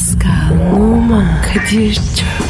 Pascal, Oman, Kadir çok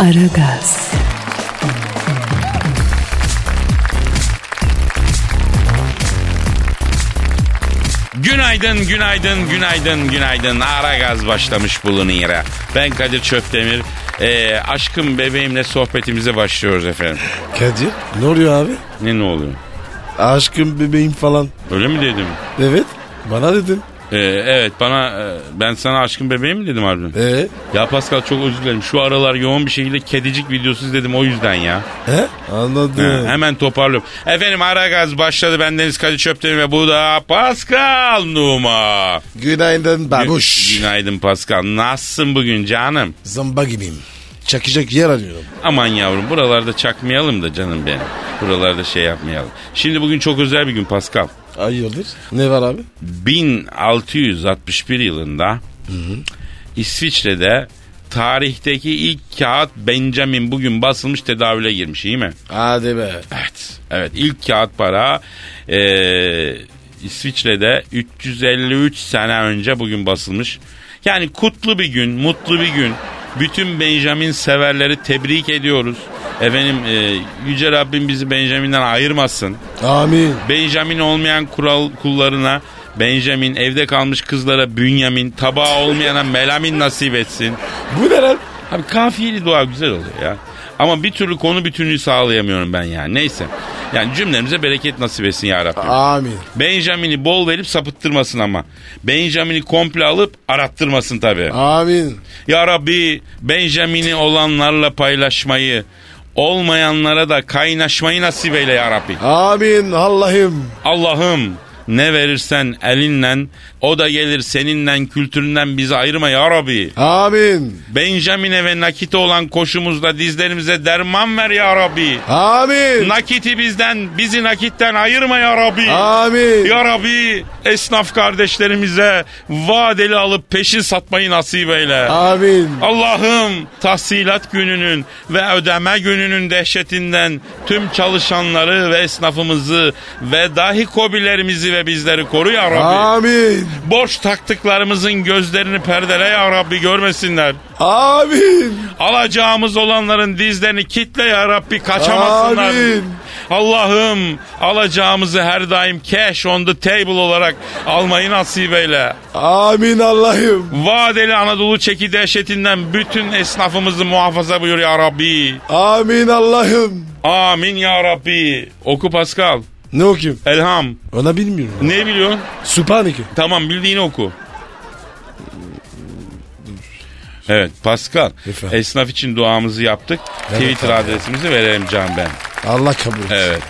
Aragaz, Günaydın, günaydın, günaydın, günaydın. Ara gaz başlamış bulunuyor. Ben Kadir Çöptemir. Ee, aşkım bebeğimle sohbetimize başlıyoruz efendim. Kadir ne oluyor abi? Ne ne oluyor? Aşkım bebeğim falan. Öyle mi dedim? Evet bana dedin. Ee, evet bana e, ben sana aşkım bebeğim mi dedim harbiden? Ee? Ya Pascal çok özür dilerim. Şu aralar yoğun bir şekilde kedicik videosu dedim o yüzden ya. He? Anladım. Ha, hemen toparlıyorum. Efendim ara gaz başladı. Ben Deniz Kadir Çöptemir ve bu da Pascal Numa. Günaydın babuş. Gü- Günaydın Pascal. Nasılsın bugün canım? Zamba gibiyim. Çakacak yer arıyorum. Aman yavrum buralarda çakmayalım da canım benim. Buralarda şey yapmayalım. Şimdi bugün çok özel bir gün Pascal. Hayırdır? Ne var abi? 1661 yılında İsviçre'de tarihteki ilk kağıt Benjamin bugün basılmış tedavüle girmiş iyi mi? Hadi be. Evet. Evet ilk kağıt para eee, İsviçre'de 353 sene önce bugün basılmış. Yani kutlu bir gün, mutlu bir gün. Bütün Benjamin severleri tebrik ediyoruz. Efendim eee, Yüce Rabbim bizi Benjamin'den ayırmasın. Amin. Benjamin olmayan kural kullarına Benjamin evde kalmış kızlara Bünyamin, tabağı olmayana Melamin nasip etsin. Bu ne lan? Abi kafiyeli dua güzel oluyor ya. Ama bir türlü konu bütünlüğü sağlayamıyorum ben yani. Neyse. Yani cümlemize bereket nasip etsin ya Rabbim. Amin. Benjamin'i bol verip sapıttırmasın ama. Benjamin'i komple alıp arattırmasın tabii. Amin. Ya Rabbi Benjamin'i olanlarla paylaşmayı, olmayanlara da kaynaşmayı nasip eyle ya Rabbi. Amin Allah'ım. Allah'ım ne verirsen elinle o da gelir seninle kültüründen bizi ayırma ya Rabbi. Amin. Benjamin'e ve nakite olan koşumuzda dizlerimize derman ver ya Rabbi. Amin. Nakiti bizden, bizi nakitten ayırma ya Rabbi. Amin. Ya Rabbi esnaf kardeşlerimize vadeli alıp peşin satmayı nasip eyle. Amin. Allah'ım tahsilat gününün ve ödeme gününün dehşetinden tüm çalışanları ve esnafımızı ve dahi kobilerimizi ve bizleri koru ya Rabbi. Amin. Borç taktıklarımızın gözlerini perdele ya Rabbi görmesinler. Amin. Alacağımız olanların dizlerini kitle ya Rabbi kaçamasınlar. Amin. Allah'ım alacağımızı her daim cash on the table olarak almayı nasip eyle. Amin Allah'ım. Vadeli Anadolu çeki dehşetinden bütün esnafımızı muhafaza buyur ya Rabbi. Amin Allah'ım. Amin ya Rabbi. Oku Pascal. Ne okuyayım? Elham. Ona bilmiyorum. Ne biliyorsun? Sübhaneke. Tamam bildiğini oku. Evet Pascal. Efendim? Esnaf için duamızı yaptık. Evet Twitter abi. adresimizi verelim Can ben. Allah kabul etsin. Evet.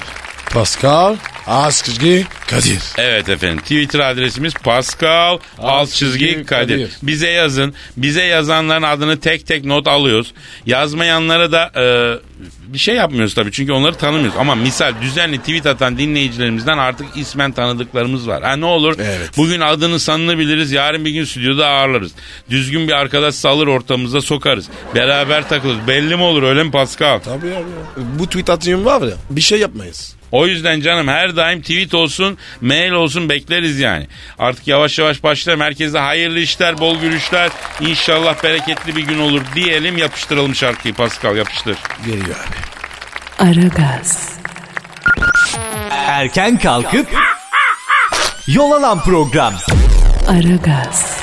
Pascal Askışgi Kadir. Evet efendim. Twitter adresimiz Pascal alt çizgi Kadir. Kadir. Bize yazın. Bize yazanların adını tek tek not alıyoruz. Yazmayanlara da e, bir şey yapmıyoruz tabii. Çünkü onları tanımıyoruz. Ama misal düzenli tweet atan dinleyicilerimizden artık ismen tanıdıklarımız var. Ha ne olur Evet. bugün adını sanını biliriz. Yarın bir gün stüdyoda ağırlarız. Düzgün bir arkadaş salır ortamımıza sokarız. Beraber takılırız. Belli mi olur öyle mi Pascal? Tabii abi. Bu tweet atayım var ya bir şey yapmayız. O yüzden canım her daim tweet olsun, mail olsun bekleriz yani. Artık yavaş yavaş başlayalım. Herkese hayırlı işler, bol gülüşler. İnşallah bereketli bir gün olur diyelim. Yapıştıralım şarkıyı Pascal yapıştır. Geliyor abi. Aragaz, Erken kalkıp yol alan program. Aragaz,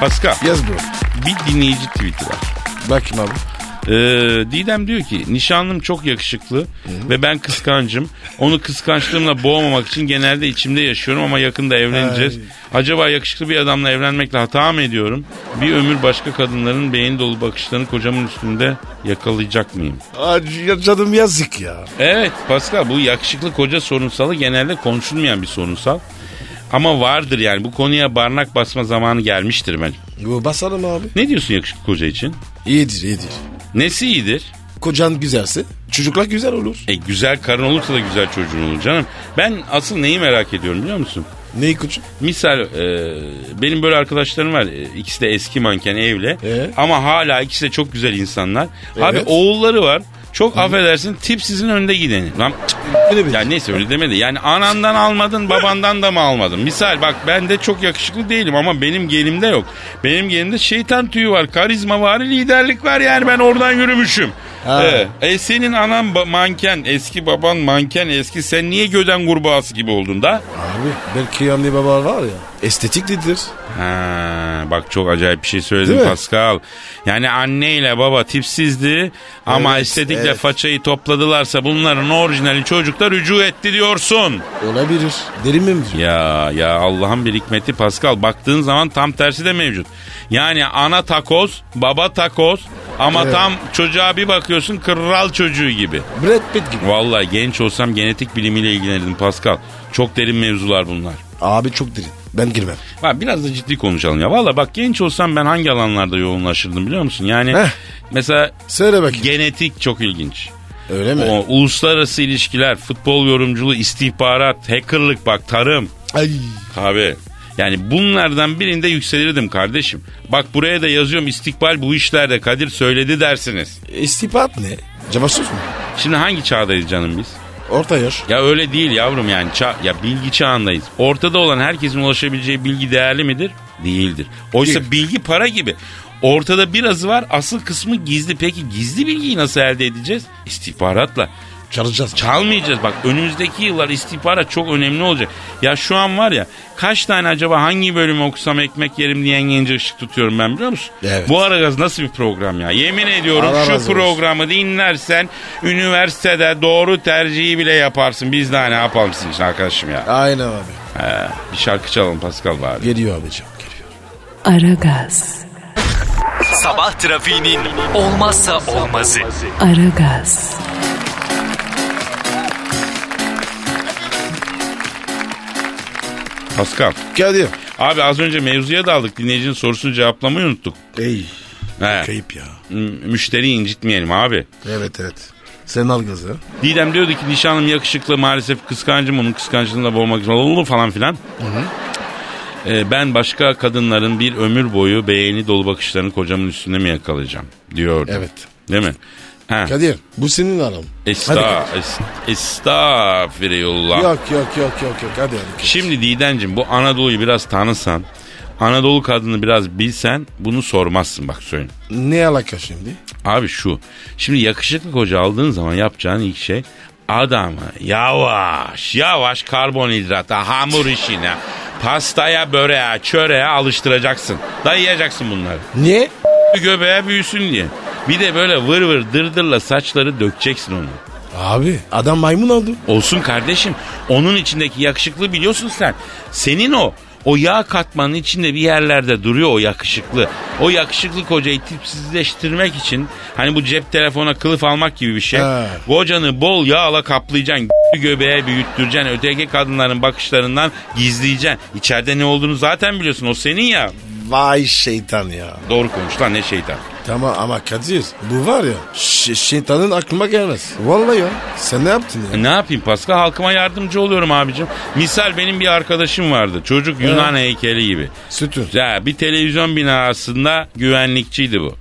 Pascal Yes bro. bir dinleyici tweet'i var. Bakayım abi. Ee, Didem diyor ki nişanlım çok yakışıklı ve ben kıskancım. Onu kıskançlığımla boğmamak için genelde içimde yaşıyorum ama yakında evleneceğiz. Acaba yakışıklı bir adamla evlenmekle hata mı ediyorum? Bir ömür başka kadınların beyin dolu bakışlarını kocamın üstünde yakalayacak mıyım? Acı, canım yazık ya. Evet Pascal bu yakışıklı koca sorunsalı genelde konuşulmayan bir sorunsal. Ama vardır yani bu konuya barnak basma zamanı gelmiştir ben. Bu basalım abi. Ne diyorsun yakışıklı koca için? İyidir iyidir. Nesi iyidir? Kocan güzelse çocuklar güzel olur. E güzel karın olursa da güzel çocuğun olur canım. Ben asıl neyi merak ediyorum biliyor musun? Neyi koçum? Misal e, benim böyle arkadaşlarım var. E, ikisi de eski manken evli. Ee? Ama hala ikisi de çok güzel insanlar. Abi Evet. oğulları var. Çok affedersin tip sizin önde gideni. Lan ya neyse öyle demedi. Yani anandan almadın babandan da mı almadın? Misal bak ben de çok yakışıklı değilim ama benim gelimde yok. Benim gelimde şeytan tüyü var. Karizma var, liderlik var yani ben oradan yürümüşüm. Ee, e senin anan manken, eski baban manken, eski sen niye göden kurbağası gibi oldun da? Abi belki anne baba var ya estetiklidir. Ha, bak çok acayip bir şey söyledin Değil mi? Pascal. Yani anneyle baba tipsizdi ama Evet, estetikle evet. façayı topladılarsa bunların orijinali çocuklar rücu etti diyorsun. Olabilir. Derin mi mi? Ya ya Allah'ın bir hikmeti Pascal. Baktığın zaman tam tersi de mevcut. Yani ana takoz, baba takoz ama Evet. tam çocuğa bir bakıyorsun kral çocuğu gibi. Brad Pitt gibi. Vallahi genç olsam genetik bilimiyle ilgilenirdim Pascal. Çok derin mevzular bunlar. Abi çok derin. Ben girmem. Bak biraz da ciddi konuşalım ya. Valla bak genç olsam ben hangi alanlarda yoğunlaşırdım biliyor musun? Yani Heh. mesela Söyle bakayım. genetik çok ilginç. Öyle mi? O uluslararası ilişkiler, futbol yorumculuğu, istihbarat, hackerlık bak tarım. Ay. Abi yani bunlardan birinde yükselirdim kardeşim. Bak buraya da yazıyorum istikbal bu işlerde Kadir söyledi dersiniz. İstihbarat ne? Cevapsız mı? Şimdi hangi çağdayız canım biz? Orta yaş. Ya öyle değil yavrum yani ça ya bilgi çağındayız. Ortada olan herkesin ulaşabileceği bilgi değerli midir? Değildir. Oysa Değil. bilgi para gibi. Ortada birazı var asıl kısmı gizli. Peki gizli bilgiyi nasıl elde edeceğiz? İstihbaratla. Çalacağız. Çalmayacağız bak önümüzdeki yıllar istihbarat çok önemli olacak. Ya şu an var ya kaç tane acaba hangi bölümü okusam ekmek yerim diyen genci ışık tutuyorum ben biliyor musun? Evet. Bu Aragaz nasıl bir program ya? Yemin ediyorum razı şu olsun. programı dinlersen üniversitede doğru tercihi bile yaparsın. Biz daha ne yapalım sizin için arkadaşım ya? Aynen abi. He, bir şarkı çalalım Pascal bari. Geliyor abicim. Geliyor. Aragaz, Sabah trafiğinin olmazsa olmazı. Aragaz, Pascal. Kadir. Abi az önce mevzuya daldık. Dinleyicinin sorusunu cevaplamayı unuttuk. Ey. He, Kayıp ya. m- müşteriyi incitmeyelim abi. Evet evet. Sen al gazı. Didem diyordu ki nişanlım yakışıklı maalesef kıskancım onun kıskançlığında boğmak zorunda falan filan. Ee, ben başka kadınların bir ömür boyu beğeni dolu bakışlarını kocamın üstünde mi yakalayacağım diyordu. Evet. Değil mi? Ha. Kadir bu senin aram. Esta, estağfirullah. Yok yok yok yok yok hadi hadi. Şimdi Didemciğim bu Anadolu'yu biraz tanısan, Anadolu kadını biraz bilsen bunu sormazsın bak söyleyeyim. Ne alaka şimdi? Abi şu. Şimdi yakışıklı koca aldığın zaman yapacağın ilk şey adamı yavaş yavaş karbonhidrata, hamur işine, pastaya, böreğe, çöreğe alıştıracaksın. Dayayacaksın bunları. Niye? Göbeğe büyüsün diye. Bir de böyle vır vır dırdırla saçları dökeceksin onu. Abi adam maymun oldu. Olsun kardeşim. Onun içindeki yakışıklı biliyorsun sen. Senin o. O yağ katmanın içinde bir yerlerde duruyor o yakışıklı. O yakışıklı kocayı tipsizleştirmek için hani bu cep telefona kılıf almak gibi bir şey. He. Kocanı bol yağla kaplayacaksın. Göbeğe büyüttüreceksin. Öteki kadınların bakışlarından gizleyeceksin. İçeride ne olduğunu zaten biliyorsun. O senin ya. Vay şeytan ya. Doğru konuş lan ne şeytan. Tamam ama Kadir bu var ya ş- şeytanın aklıma gelmez. Vallahi ya sen ne yaptın ya? E Ne yapayım Pascal halkıma yardımcı oluyorum abicim. Misal benim bir arkadaşım vardı. Çocuk Yunan heykeli gibi. Sütün. Ya bir televizyon binasında güvenlikçiydi bu.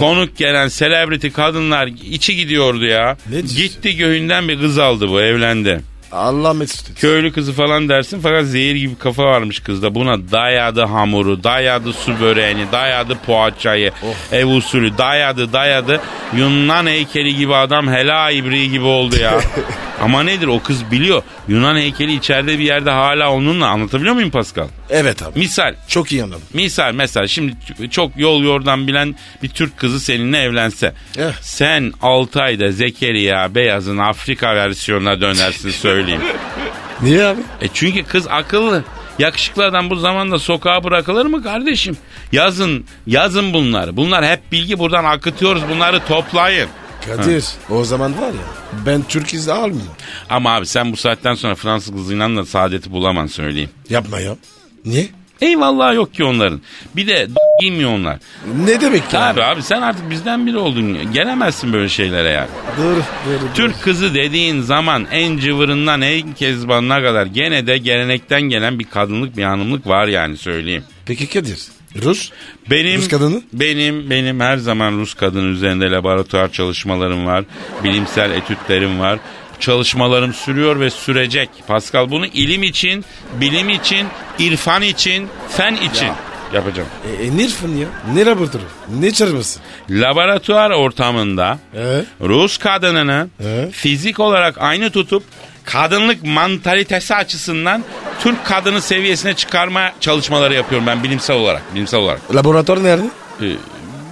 Konuk gelen selebriti kadınlar içi gidiyordu ya. Ne diyorsun? Gitti göğünden bir kız aldı bu evlendi. Allah mesut. Köylü kızı falan dersin fakat zehir gibi kafa varmış kızda. Buna dayadı hamuru, dayadı su böreğini, dayadı poğaçayı, ev usulü, dayadı dayadı. Yunan heykeli gibi adam hela ibriği gibi oldu ya. Ama nedir o kız biliyor. Yunan heykeli içeride bir yerde hala onunla anlatabiliyor muyum Pascal? Evet abi. Misal Çok iyi anladım. Misal mesela şimdi çok yol yordan bilen bir Türk kızı seninle evlense. Eh. Sen 6 ayda Zekeriya Beyaz'ın Afrika versiyonuna dönersin söyleyeyim. Niye abi? E çünkü kız akıllı. Yakışıklı adam bu zamanda sokağa bırakılır mı kardeşim? Yazın, yazın bunları. Bunlar hep bilgi buradan akıtıyoruz. Bunları toplayın. Kadir o zaman var ya ben Türk izni almıyorum. Ama abi sen bu saatten sonra Fransız kızıyla da saadeti bulamam söyleyeyim. Yapma ya. Niye? Eyvallah yok ki onların. Bir de giymiyor onlar. Ne demek ya? Abi abi sen artık bizden biri oldun. Gelemezsin böyle şeylere yani. Dur, dur, dur. Türk kızı dediğin zaman en cıvırından en kezbanına kadar gene de gelenekten gelen bir kadınlık bir hanımlık var yani söyleyeyim. Peki Kadir. Rus? Benim Rus kadını? Benim benim her zaman Rus kadın üzerinde laboratuvar çalışmalarım var. Bilimsel etütlerim var. Çalışmalarım sürüyor ve sürecek. Pascal bunu ilim için, bilim için, irfan için, fen için yapacağım. E, e Nirfın ya. Ne laboratuvarı? Ne çalışması? Laboratuvar ortamında Ee? Rus kadınını He? fizik olarak aynı tutup kadınlık mantalitesi açısından Türk kadını seviyesine çıkarma çalışmaları yapıyorum ben bilimsel olarak. Bilimsel olarak. Laboratuvar nerede? Ee,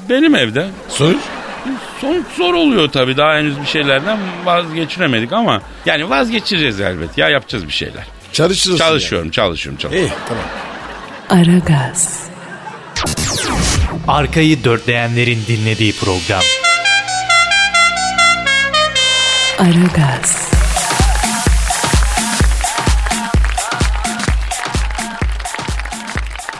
benim evde. Sonuç? Sonuç zor oluyor tabii. Daha henüz bir şeylerden vazgeçiremedik ama yani vazgeçireceğiz elbet. Ya yapacağız bir şeyler. Çalışırsın Çalışıyorum, çalışıyorum, çalışıyorum. İyi tamam. Aragaz, Arkayı dörtleyenlerin dinlediği program. Aragaz,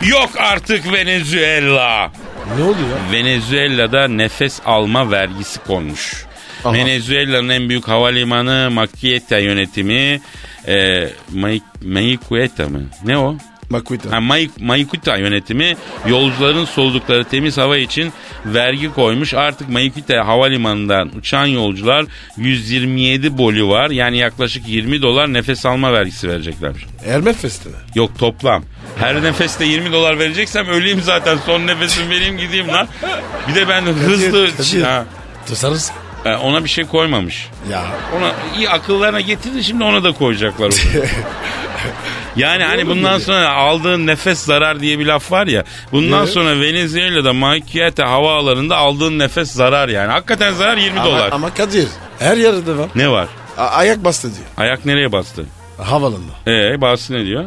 Yok artık Venezuela. Ne oluyor? Venezuela'da nefes alma vergisi konmuş. Aha. Venezuela'nın en büyük havalimanı Maquieta yönetimi e, May, Mayqueta mı? Ne o? Makuita. Ha, May, Mayquita yönetimi yolcuların soludukları temiz hava için vergi koymuş. Artık Mayquita havalimanından uçan yolcular 127 bolivar yani yaklaşık 20 dolar nefes alma vergisi vereceklermiş. Ermek Festi'ne. Yok toplam. Her nefeste 20 dolar vereceksem öleyim zaten. Son nefesimi vereyim gideyim lan. Bir de ben hızlı... Ha, Tasarız. e, ona bir şey koymamış. Ya. Ona iyi akıllarına getirdi şimdi ona da koyacaklar. yani hani bundan sonra aldığın nefes zarar diye bir laf var ya. Bundan Ne? sonra Venezuela'da Maquiata havaalanında aldığın nefes zarar yani. Hakikaten zarar 20 Ama, dolar. ama Kadir her yerde var. Ne var? A- ayak bastı diyor. Ayak nereye bastı? Havalandı. Ee bazısı ne diyor?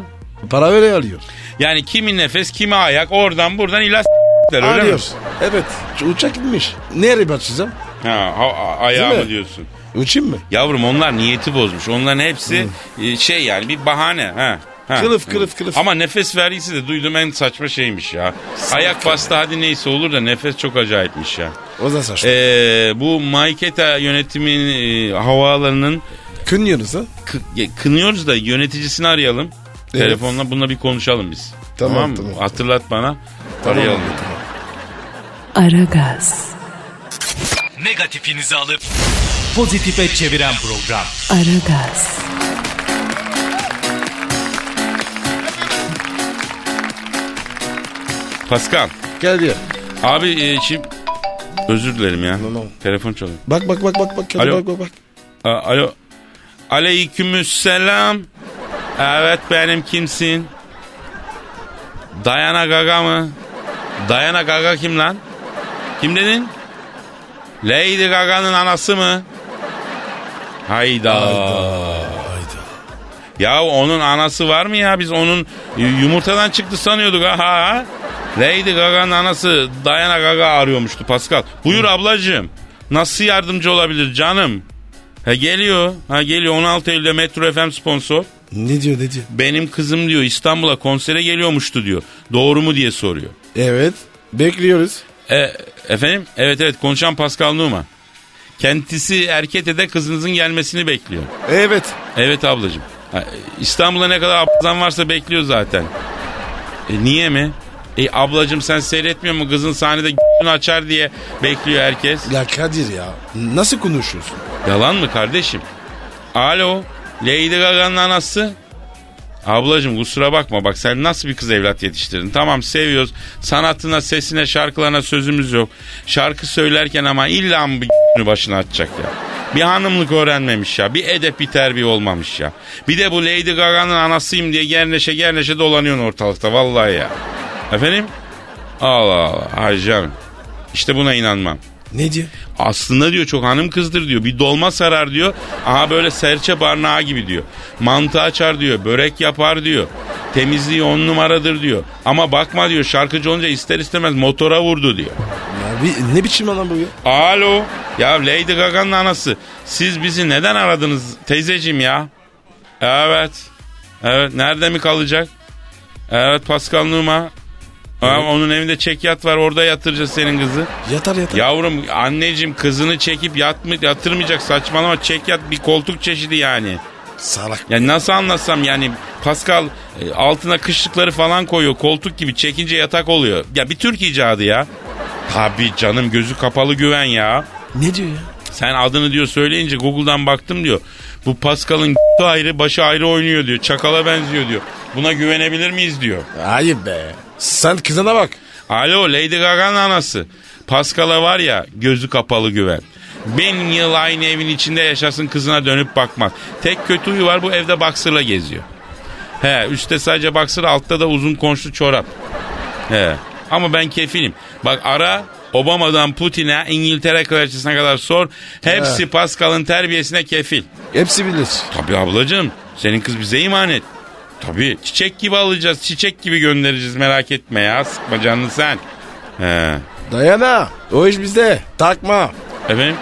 Para veriyor alıyor. Yani kimi nefes kimi ayak oradan buradan ilaç öyle mi? Alıyor. Evet. Uçak gitmiş. Nereye başlayacağım? Ha, ha ayağı Değil mı mi? diyorsun? Uçayım mı? Yavrum onlar niyeti bozmuş. Onların hepsi e, şey yani bir bahane. Ha. Ha. Kılıf, kılıf, kılıf. Ama nefes vergisi de duydum en saçma şeymiş ya. Ayak bastı hadi neyse olur da nefes çok acayipmiş ya. O zaman saçma. Ee, bu Maiketa yönetiminin e, havaalanının Kınıyoruz ha. kı- kınıyoruz da yöneticisini arayalım. Evet. Telefonla bununla bir konuşalım biz. Tamam, mı? tamam. Hatırlat bana. Tamam. Arayalım. tamam. Aragaz, Negatifinizi alıp pozitife çeviren program. Aragaz, Pascal. Gel diyor. Abi e, şimdi özür dilerim ya. No, no. Telefon çalıyor. Bak bak bak bak bak. Alo. Bak bak bak. A- Alo. Aleykümselam. Evet benim kimsin? Dayana Gaga mı? Dayana Gaga kim lan? Kim dedin? Lady Gaga'nın anası mı? Hayda. Hayda. Ya onun anası var mı ya? Biz onun yumurtadan çıktı sanıyorduk. Aha. Lady Gaga'nın anası Diana Gaga arıyormuştu Pascal. Buyur ablacığım. Nasıl yardımcı olabilir canım? Ha geliyor. Ha geliyor 16 Eylül'de Metro FM sponsor. Ne diyor ne diyor? Benim kızım diyor İstanbul'a konsere geliyormuştu diyor. Doğru mu diye soruyor. Evet. Bekliyoruz. E, efendim? Evet evet konuşan Pascal Numa. Kendisi Erkete'de kızınızın gelmesini bekliyor. Evet. Evet ablacığım. İstanbul'a ne kadar ablan varsa bekliyor zaten. E, niye mi? E ablacığım sen seyretmiyor mu kızın sahnede g***ünü açar diye bekliyor herkes. Ya Kadir ya. Nasıl konuşuyorsun? Yalan mı kardeşim? Alo Lady Gaga'nın anası. Ablacığım kusura bakma bak sen nasıl bir kız evlat yetiştirdin. Tamam seviyoruz. Sanatına, sesine, şarkılarına sözümüz yok. Şarkı söylerken ama illa mı bir başına atacak ya. Bir hanımlık öğrenmemiş ya. Bir edep bir terbiye olmamış ya. Bir de bu Lady Gaga'nın anasıyım diye gerneşe gerneşe dolanıyorsun ortalıkta vallahi ya. Efendim? Allah Allah. Ay canım. İşte buna inanmam. Ne diyor? Aslında diyor çok hanım kızdır diyor. Bir dolma sarar diyor. Aha böyle serçe barnağı gibi diyor. Mantı açar diyor. Börek yapar diyor. Temizliği on numaradır diyor. Ama bakma diyor şarkıcı olunca ister istemez motora vurdu diyor. Abi ne biçim adam bu ya? Alo. Ya Lady Gaga'nın anası. Siz bizi neden aradınız teyzeciğim ya? Evet. Evet nerede mi kalacak? Evet Pascal Numa. Ha, onun evinde çekyat var orada yatıracağız senin kızı. Yatar yatar. Yavrum anneciğim kızını çekip yatmı, yatırmayacak saçmalama çekyat bir koltuk çeşidi yani. Salak. Yani nasıl anlatsam yani Pascal e, altına kışlıkları falan koyuyor koltuk gibi çekince yatak oluyor. Ya bir Türk icadı ya. Tabii canım gözü kapalı güven ya. Ne diyor ya? Sen adını diyor söyleyince Google'dan baktım diyor. Bu Pascal'ın ayrı başı ayrı oynuyor diyor. Çakala benziyor diyor. Buna güvenebilir miyiz diyor. Hayır be. Sen kızına bak. Alo Lady Gaga'nın anası. Pascal'a var ya gözü kapalı güven. Bin yıl aynı evin içinde yaşasın kızına dönüp bakmaz. Tek kötü huyu var bu evde baksırla geziyor. He üstte sadece baksır altta da uzun konçlu çorap. He ama ben kefilim. Bak ara Obama'dan Putin'e İngiltere kraliçesine kadar sor. Hepsi Pascal'ın terbiyesine kefil. Hepsi bilir. Tabii ablacığım senin kız bize iman et. Tabii çiçek gibi alacağız çiçek gibi göndereceğiz merak etme ya sıkma canını sen. He. Dayana. O iş bizde. Takma. Efendim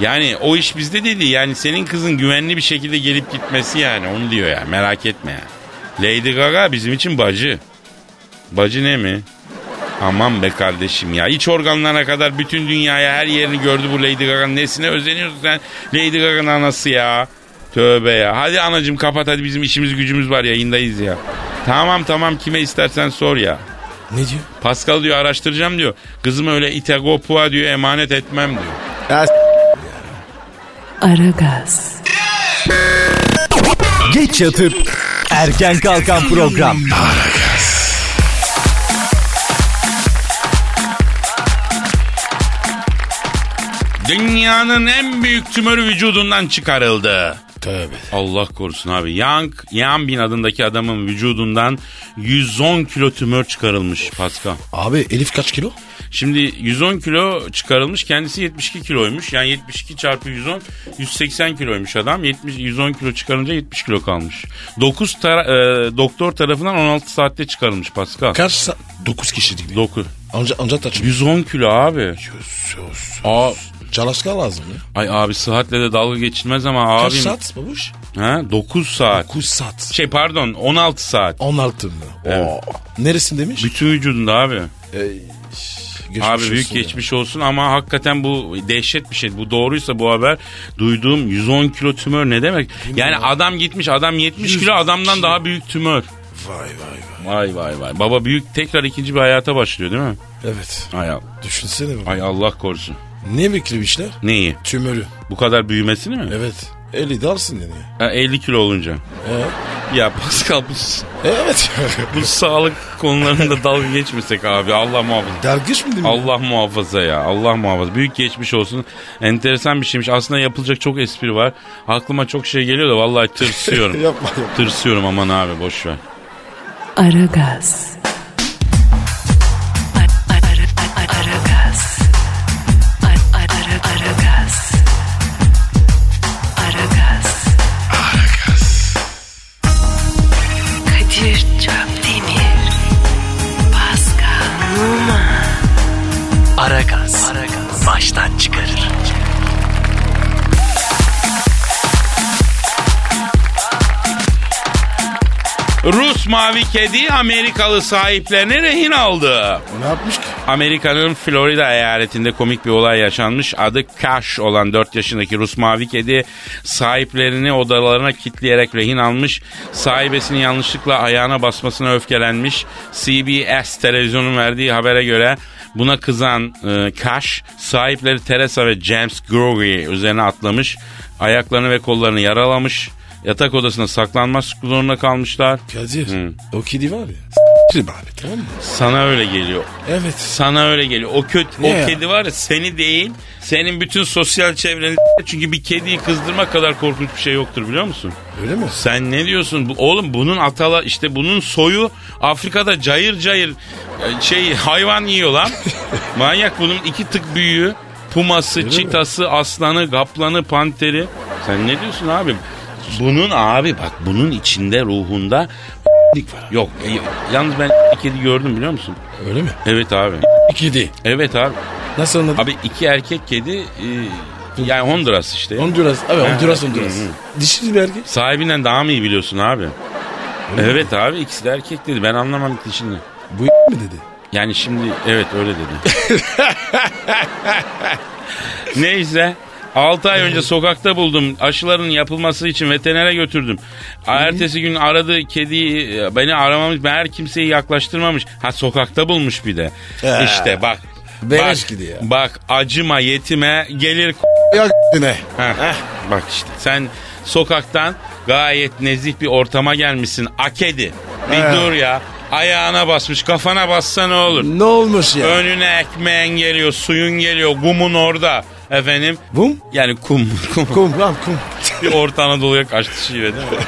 yani o iş bizde dedi yani senin kızın güvenli bir şekilde gelip gitmesi yani onu diyor ya merak etme ya. Lady Gaga bizim için bacı. Bacı ne mi? Aman be kardeşim ya. İç organlarına kadar bütün dünyaya her yerini gördü bu Lady Gaga'nın. Nesine özeniyorsun sen? Lady Gaga'nın anası ya. Tövbe ya. Hadi anacım kapat hadi bizim işimiz gücümüz var yayındayız ya. Tamam tamam kime istersen sor ya. Ne diyor? Pascal diyor araştıracağım diyor. Kızımı öyle itegopua diyor emanet etmem diyor. Ya Aragaz, Geç yatıp erken kalkan program. Dünyanın en büyük tümörü vücudundan çıkarıldı. Tövbe. Allah korusun abi. Yang, Yang Bin adındaki adamın vücudundan 110 kilo tümör çıkarılmış Pascal. Abi Elif kaç kilo? Şimdi 110 kilo çıkarılmış kendisi 72 kiloymuş. Yani 72 çarpı 110 180 kiloymuş adam. 70, 110 kilo çıkarınca 70 kilo kalmış. 9 tara- e, doktor tarafından 16 saatte çıkarılmış Pascal. Kaç saat? 9 kişi değil mi? 9. Anca, anca taç. 110 kilo abi. Sus. Aa, Çalışkan lazım ya. ay abi sıhhatle de dalga geçilmez ama Kaç abim. saat babuş? Ha, 9 saat. 9 saat. Şey pardon 16 saat. 16 mı? Evet. Oo. Neresin demiş? Bütün vücudunda abi. Geçmiş abi büyük geçmiş olsun ama hakikaten bu dehşet bir şey. Bu doğruysa bu haber duyduğum 110 kilo tümör ne demek? Yani adam gitmiş adam 70 kilo adamdan daha büyük tümör. Vay vay vay. Vay vay vay. Baba büyük tekrar ikinci bir hayata başlıyor değil mi? Evet. Ay, al- Düşünsene baba. ay Allah korusun. Ne bekliyor işler? Neyi? Tümörü. Bu kadar büyümesini mi? Evet. 50 de alsın yani. Ha, 50 kilo olunca. Ee? Ya Pascal bu, Evet. bu sağlık konularında dalga geçmesek abi Allah muhafaza. Dergiş mi değil mi? Allah muhafaza ya. Allah muhafaza. Büyük geçmiş olsun. Enteresan bir şeymiş. Aslında yapılacak çok espri var. Aklıma çok şey geliyor da vallahi tırsıyorum. Yapma yapma. tırsıyorum aman abi boş ver. Aragaz. Mavi kedi Amerikalı sahiplerine rehin aldı. Ne yapmış ki? Amerika'nın Florida eyaletinde komik bir olay yaşanmış. Adı Kaş olan 4 yaşındaki Rus mavi kedi sahiplerini odalarına kitleyerek rehin almış. Sahibesinin yanlışlıkla ayağına basmasına öfkelenmiş. CBS televizyonun verdiği habere göre buna kızan e, Kaş sahipleri Teresa ve James Grogy üzerine atlamış. Ayaklarını ve kollarını yaralamış. Yatak odasına saklanmak zorunda kalmışlar. Kadir. Hı. O kedi var ya. Abi tamam mı? Sana öyle geliyor. Evet. Sana öyle geliyor. O kötü Ne o ya? kedi var ya seni değil, senin bütün sosyal çevreni çünkü bir kediyi kızdırmak kadar korkunç bir şey yoktur biliyor musun? Öyle mi? Sen ne diyorsun? Bu, oğlum bunun atala işte bunun soyu Afrika'da cayır cayır e, şey hayvan yiyor lan. Manyak bunun iki tık büyüğü. Puması, çitası, aslanı, kaplanı, panteri. Sen ne diyorsun abi? Bunun abi bak bunun içinde ruhunda var. Yok. e, yalnız ben kedi gördüm biliyor musun? Öyle mi? Evet abi. Kedi. Evet abi. Nasıl anladın? Abi iki erkek kedi e, yani Honduras işte. Honduras. Evet Ha. Honduras Honduras. Hı Dişi bir erkek. Sahibinden daha mı iyi biliyorsun abi? Evet abi ikisi de erkek dedi. Ben anlamam dişini. Bu mi dedi? Yani şimdi evet öyle dedi. Neyse 6 ay önce sokakta buldum. Aşıların yapılması için veterinere götürdüm. Ertesi gün aradı kediyi e, beni aramamış. Meğer kimseyi yaklaştırmamış. Ha sokakta bulmuş bir de. Ee, işte bak. beleş bak, ya. Bak acıma yetime gelir Ya ne? Bak işte sen sokaktan gayet nezih bir ortama gelmişsin. Akedi. Bir He. dur ya. Ayağına basmış kafana bassa ne olur? Ne olmuş ya? Önüne ekmeğin geliyor, suyun geliyor, gumun orada. Efendim? Bum? Yani kum. kum. Kum lan kum. bir Orta Anadolu'ya kaçtı şive değil mi?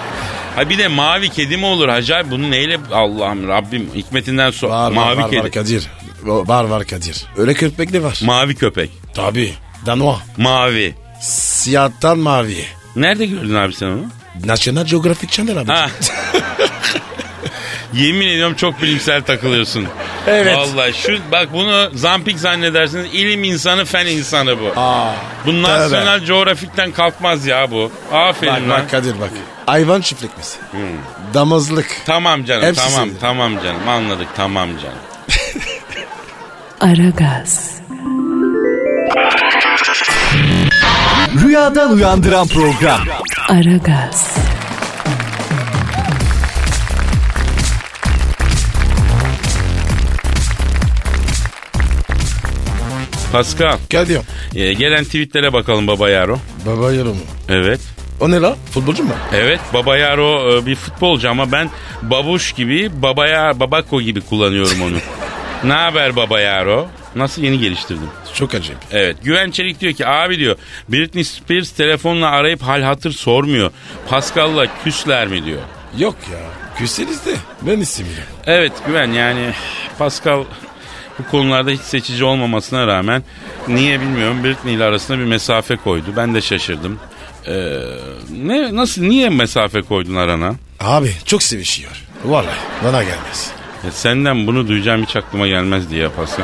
Ha bir de mavi kedi mi olur Hacı Bunu neyle Allah'ım Rabbim hikmetinden so Var mavi var, var, kedi. var Kadir. Var var Kadir. Öyle köpek de var. Mavi köpek. Tabii. Danois. Mavi. Siyahtan mavi. Nerede gördün abi sen onu? National Geographic Channel abi. Yemin ediyorum çok bilimsel takılıyorsun. Evet. Vallahi şu bak bunu zampik zannedersiniz. İlim insanı, fen insanı bu. Aa, bu National Geographic'ten kalkmaz ya bu. Aferin bak lan. bak Kadir bak. Hayvan çiftlikmesi. Damızlık. Tamam canım, Hepsi tamam, senin. tamam canım. Anladık, tamam canım. Aragaz, Rüyadan uyandıran program. Aragaz, Pascal, Kadir. e, gelen tweetlere bakalım Baba Yaro. Baba yarım. Evet. O ne la? Futbolcu mu? Evet Baba Yaro e, bir futbolcu ama ben babuş gibi babaya babako gibi kullanıyorum onu. ne haber Baba Yaro? Nasıl yeni geliştirdim? Çok acayip. Evet Güven Çelik diyor ki abi diyor Britney Spears telefonla arayıp hal hatır sormuyor. Pascal'la küsler mi diyor. Yok ya. Küseniz de ben istemiyorum. Evet Güven yani Pascal bu konularda hiç seçici olmamasına rağmen niye bilmiyorum Britney ile arasında bir mesafe koydu. Ben de şaşırdım. Ee, ne nasıl niye mesafe koydun arana? Abi çok sevişiyor. Vallahi bana gelmez. Ya senden bunu duyacağım hiç aklıma gelmez diye abi?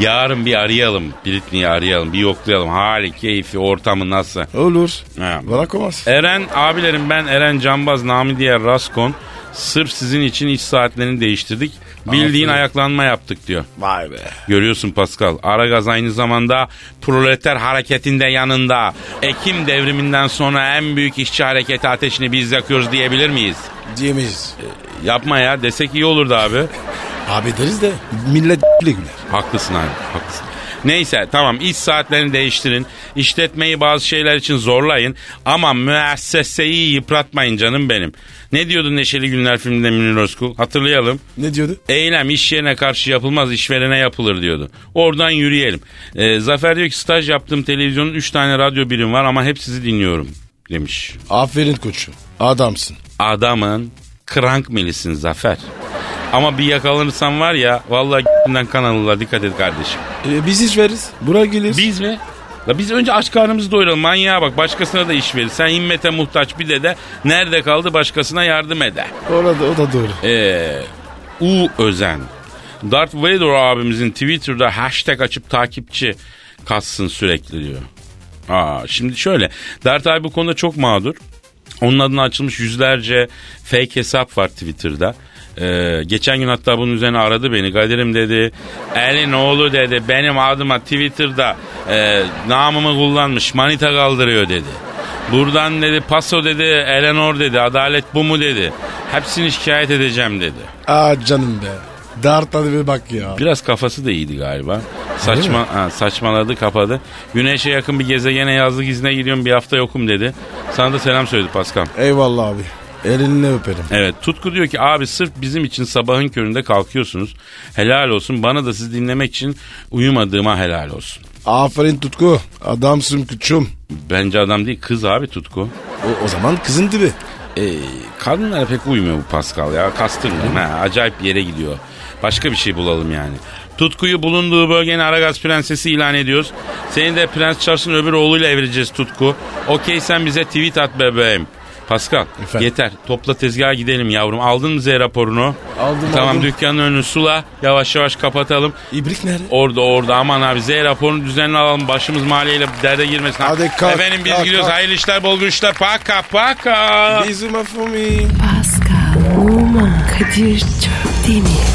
Yarın bir arayalım. Britney'i arayalım. Bir yoklayalım. Hali, keyfi, ortamı nasıl? Olur. Ha. Bana komaz. Eren abilerim ben Eren Cambaz Nami diğer Raskon. Sırf sizin için iç saatlerini değiştirdik. Bildiğin Aferin. ayaklanma yaptık diyor. Vay be. Görüyorsun Pascal. Aragaz aynı zamanda proleter hareketinde yanında. Ekim devriminden sonra en büyük işçi hareketi ateşini biz yakıyoruz diyebilir miyiz? Diyemeyiz. Yapma ya desek iyi olurdu abi. Abi deriz de millet güler. Haklısın abi haklısın. Neyse tamam iş saatlerini değiştirin. İşletmeyi bazı şeyler için zorlayın. Ama müesseseyi yıpratmayın canım benim. Ne diyordu Neşeli Günler filminde Münir Özkul? Hatırlayalım. Ne diyordu? Eylem iş yerine karşı yapılmaz işverene yapılır diyordu. Oradan yürüyelim. Ee, Zafer diyor ki staj yaptığım televizyonun 3 tane radyo birim var ama hep sizi dinliyorum demiş. Aferin koçum. Adamsın. Adamın krank milisin Zafer. Ama bir yakalanırsan var ya vallahi g***inden kan alırlar dikkat et kardeşim. Ee, biz iş veririz. Buraya geliriz. Biz mi? La biz önce aç karnımızı doyuralım manyağa bak başkasına da iş verir. Sen himmete muhtaç bir de de nerede kaldı başkasına yardım ede. Orada o da doğru. Ee, U Özen. Darth Vader abimizin Twitter'da hashtag açıp takipçi kassın sürekli diyor. Aa, şimdi şöyle Darth abi bu konuda çok mağdur. Onun adına açılmış yüzlerce fake hesap var Twitter'da. Ee, geçen gün hatta bunun üzerine aradı beni. Kadir'im dedi. Elin oğlu dedi. Benim adıma Twitter'da e, namımı kullanmış. Manita kaldırıyor dedi. Buradan dedi paso dedi. Eleanor dedi. Adalet bu mu dedi. Hepsini şikayet edeceğim dedi. Aa canım be. Dart hadi bir bak ya. Biraz kafası da iyiydi galiba. Saçma ha, saçmaladı kapadı. Güneşe yakın bir gezegene yazlık izne gidiyorum bir hafta yokum dedi. Sana da selam söyledi Pascal. Eyvallah abi. Elini öperim. Evet Tutku diyor ki abi sırf bizim için sabahın köründe kalkıyorsunuz. Helal olsun bana da sizi dinlemek için uyumadığıma helal olsun. Aferin Tutku. Adamsın küçüm. Bence adam değil kız abi Tutku. O, o zaman kızın dibi. Ee, kadınlara pek uymuyor bu Pascal ya. Kastırmıyorum ha. Acayip bir yere gidiyor. Başka bir şey bulalım yani. Tutku'yu bulunduğu bölgenin Aragaz prensesi ilan ediyoruz. Seni de Prens Charles'ın öbür oğluyla evleneceğiz Tutku. Okey sen bize tweet at bebeğim. Pascal Efendim? yeter. Topla tezgaha gidelim yavrum. Aldın mı Z raporunu? Aldım, Tamam aldım. dükkanın önünü sula. Yavaş yavaş kapatalım. İbrik nerede? Orada orada aman abi Z raporunu düzenli alalım. Başımız maliyeyle derde girmesin. Hadi kalk, Efendim biz kalk, gidiyoruz. kalk. Hayırlı işler bol güçler. Paka paka. Bizuma for me. Pascal, Oman, Kadir çok değil mi?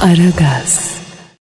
Aragaz.